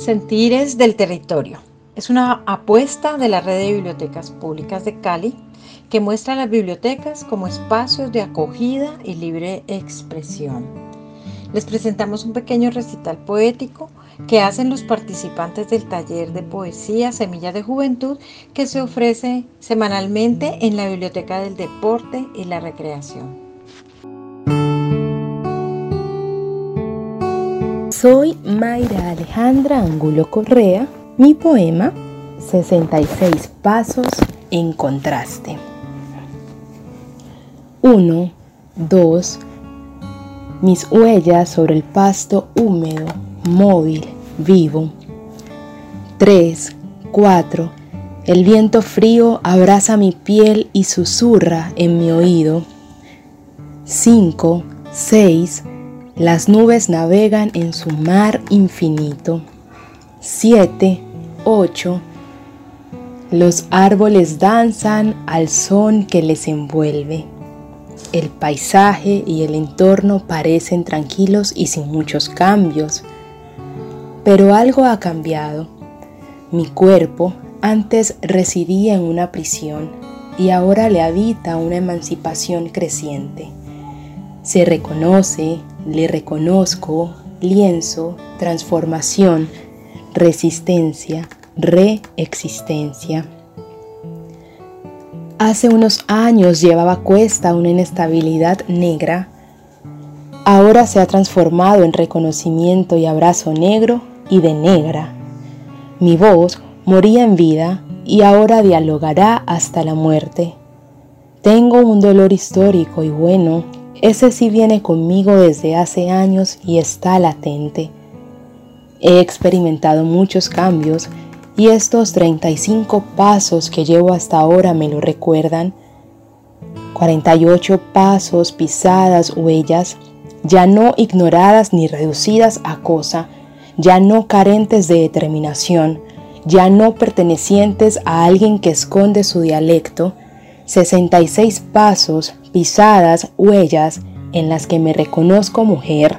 Sentires del territorio. Es una apuesta de la red de bibliotecas públicas de Cali que muestra las bibliotecas como espacios de acogida y libre expresión. Les presentamos un pequeño recital poético que hacen los participantes del taller de poesía Semillas de Juventud que se ofrece semanalmente en la Biblioteca del Deporte y la Recreación. Soy Mayra Alejandra Angulo Correa. Mi poema 66 Pasos en Contraste. 1, 2. Mis huellas sobre el pasto húmedo, móvil, vivo. 3, 4. El viento frío abraza mi piel y susurra en mi oído. 5, 6. Las nubes navegan en su mar infinito. 7, 8. Los árboles danzan al son que les envuelve. El paisaje y el entorno parecen tranquilos y sin muchos cambios. Pero algo ha cambiado. Mi cuerpo antes residía en una prisión y ahora le habita una emancipación creciente. Se reconoce, le reconozco, lienzo, transformación, resistencia, reexistencia. Hace unos años llevaba cuesta una inestabilidad negra. Ahora se ha transformado en reconocimiento y abrazo negro y de negra. Mi voz moría en vida y ahora dialogará hasta la muerte. Tengo un dolor histórico y bueno ese sí viene conmigo desde hace años y está latente. He experimentado muchos cambios y estos 35 pasos que llevo hasta ahora me lo recuerdan. 48 pasos, pisadas, huellas, ya no ignoradas ni reducidas a cosa, ya no carentes de determinación, ya no pertenecientes a alguien que esconde su dialecto, 66 pasos, pisadas, huellas en las que me reconozco mujer,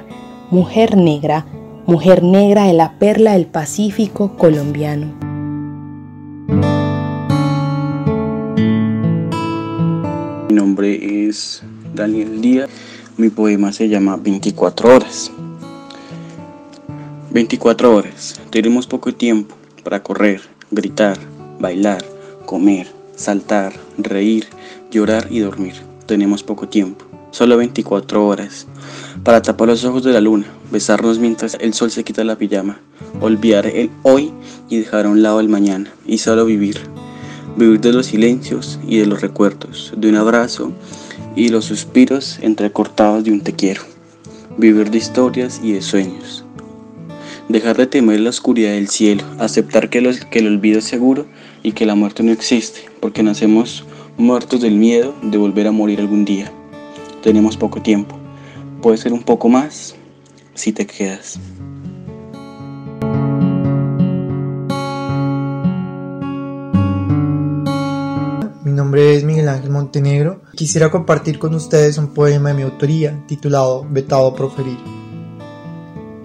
mujer negra, mujer negra de la perla del Pacífico colombiano. Mi nombre es Daniel Díaz, mi poema se llama 24 horas. 24 horas, tenemos poco tiempo para correr, gritar, bailar, comer, saltar, reír, llorar y dormir. Tenemos poco tiempo, solo 24 horas, para tapar los ojos de la luna, besarnos mientras el sol se quita la pijama, olvidar el hoy y dejar a un lado el mañana, y solo vivir. Vivir de los silencios y de los recuerdos, de un abrazo y los suspiros entrecortados de un te quiero. Vivir de historias y de sueños. Dejar de temer la oscuridad del cielo, aceptar que, que el olvido es seguro y que la muerte no existe, porque nacemos muertos del miedo de volver a morir algún día. Tenemos poco tiempo. Puede ser un poco más si te quedas. Mi nombre es Miguel Ángel Montenegro. Quisiera compartir con ustedes un poema de mi autoría titulado Vetado Proferir.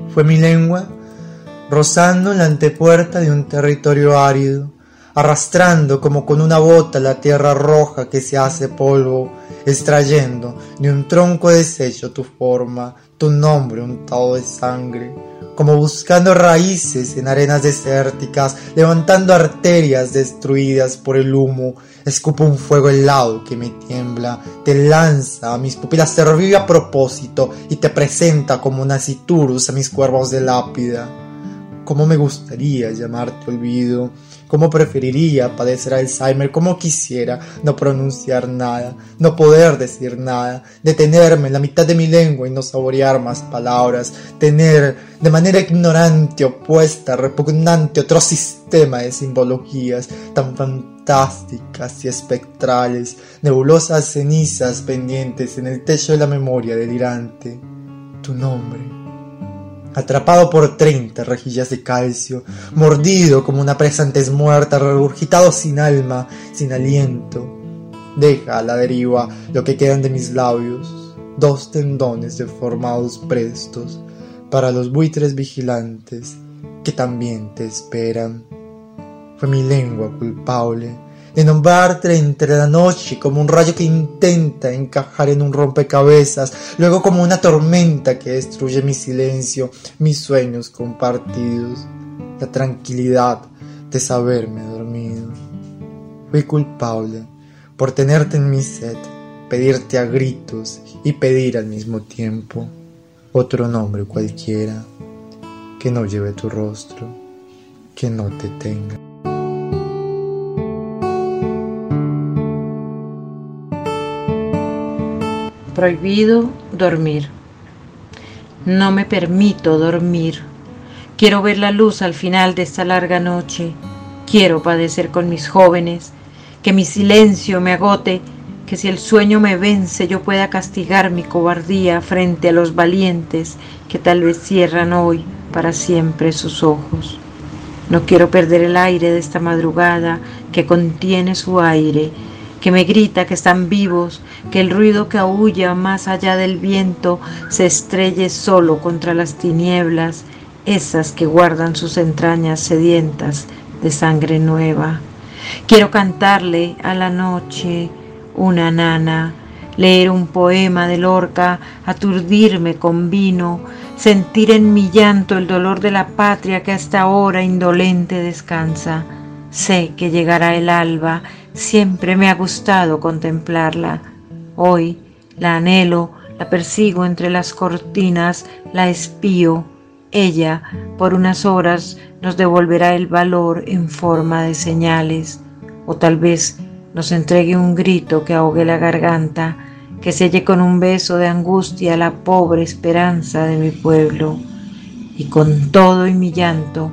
Fue mi lengua rozando la antepuerta de un territorio árido arrastrando como con una bota la tierra roja que se hace polvo, extrayendo de un tronco deshecho tu forma, tu nombre untado de sangre, como buscando raíces en arenas desérticas, levantando arterias destruidas por el humo, escupo un fuego helado que me tiembla, te lanza a mis pupilas, te revive a propósito y te presenta como naciturus a mis cuervos de lápida. Cómo me gustaría llamarte olvido, cómo preferiría padecer Alzheimer, cómo quisiera no pronunciar nada, no poder decir nada, detenerme en la mitad de mi lengua y no saborear más palabras, tener de manera ignorante, opuesta, repugnante otro sistema de simbologías tan fantásticas y espectrales, nebulosas cenizas pendientes en el techo de la memoria delirante. Tu nombre atrapado por treinta rejillas de calcio, mordido como una presa antes muerta, regurgitado sin alma, sin aliento. Deja a la deriva lo que quedan de mis labios, dos tendones deformados prestos para los buitres vigilantes que también te esperan. Fue mi lengua culpable de nombrarte entre la noche como un rayo que intenta encajar en un rompecabezas, luego como una tormenta que destruye mi silencio, mis sueños compartidos, la tranquilidad de saberme dormido. Fui culpable por tenerte en mi sed, pedirte a gritos y pedir al mismo tiempo otro nombre cualquiera que no lleve tu rostro, que no te tenga. Prohibido dormir. No me permito dormir. Quiero ver la luz al final de esta larga noche. Quiero padecer con mis jóvenes, que mi silencio me agote, que si el sueño me vence yo pueda castigar mi cobardía frente a los valientes que tal vez cierran hoy para siempre sus ojos. No quiero perder el aire de esta madrugada que contiene su aire que me grita que están vivos, que el ruido que aúlla más allá del viento se estrelle solo contra las tinieblas, esas que guardan sus entrañas sedientas de sangre nueva. Quiero cantarle a la noche una nana, leer un poema de Lorca, aturdirme con vino, sentir en mi llanto el dolor de la patria que hasta ahora indolente descansa. Sé que llegará el alba Siempre me ha gustado contemplarla. Hoy la anhelo, la persigo entre las cortinas, la espío. Ella, por unas horas, nos devolverá el valor en forma de señales, o tal vez nos entregue un grito que ahogue la garganta, que selle con un beso de angustia la pobre esperanza de mi pueblo. Y con todo y mi llanto,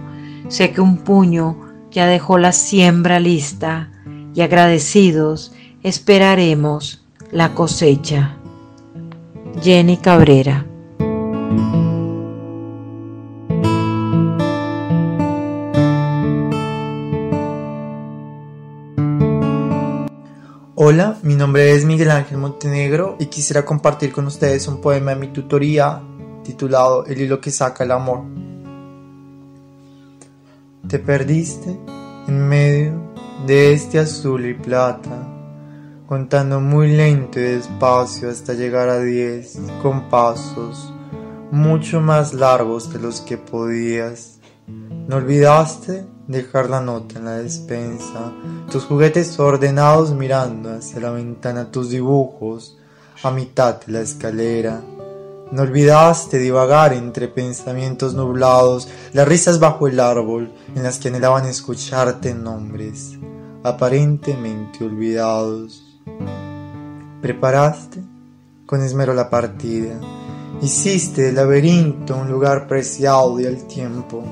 sé que un puño ya dejó la siembra lista, y agradecidos esperaremos la cosecha. Jenny Cabrera Hola, mi nombre es Miguel Ángel Montenegro y quisiera compartir con ustedes un poema de mi tutoría titulado El hilo que saca el amor. Te perdiste en medio de este azul y plata, contando muy lento y despacio hasta llegar a diez, con pasos mucho más largos de los que podías. No olvidaste dejar la nota en la despensa, tus juguetes ordenados mirando hacia la ventana, tus dibujos a mitad de la escalera no olvidaste divagar entre pensamientos nublados, las risas bajo el árbol en las que anhelaban escucharte nombres, aparentemente olvidados. Preparaste con esmero la partida, hiciste del laberinto un lugar preciado y al tiempo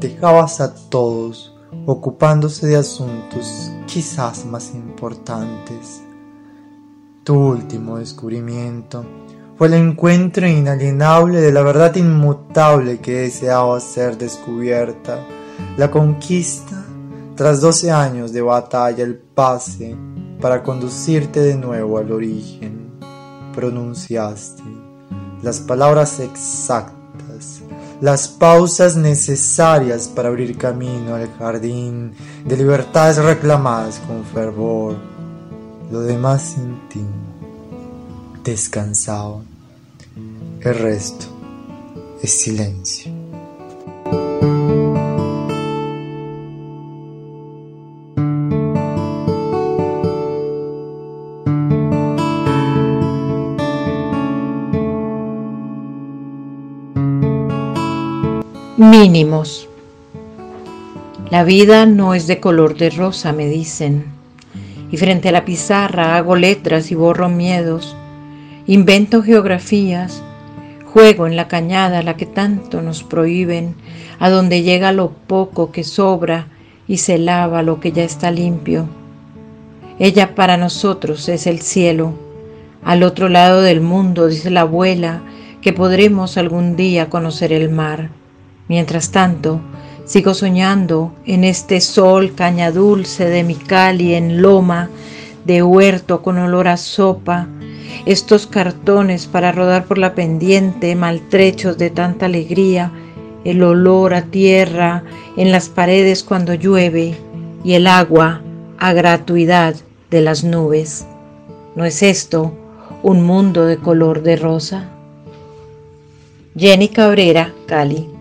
dejabas a todos ocupándose de asuntos quizás más importantes. Tu último descubrimiento fue el encuentro inalienable de la verdad inmutable que deseaba ser descubierta, la conquista tras doce años de batalla, el pase para conducirte de nuevo al origen. Pronunciaste las palabras exactas, las pausas necesarias para abrir camino al jardín de libertades reclamadas con fervor. Lo demás sin ti. El resto es silencio. Mínimos. La vida no es de color de rosa, me dicen. Y frente a la pizarra hago letras y borro miedos. Invento geografías Juego en la cañada la que tanto nos prohíben, a donde llega lo poco que sobra y se lava lo que ya está limpio. Ella para nosotros es el cielo. Al otro lado del mundo, dice la abuela, que podremos algún día conocer el mar. Mientras tanto, sigo soñando en este sol caña dulce de mi cali en loma, de huerto con olor a sopa, estos cartones para rodar por la pendiente, maltrechos de tanta alegría, el olor a tierra en las paredes cuando llueve y el agua a gratuidad de las nubes. ¿No es esto un mundo de color de rosa? Jenny Cabrera, Cali.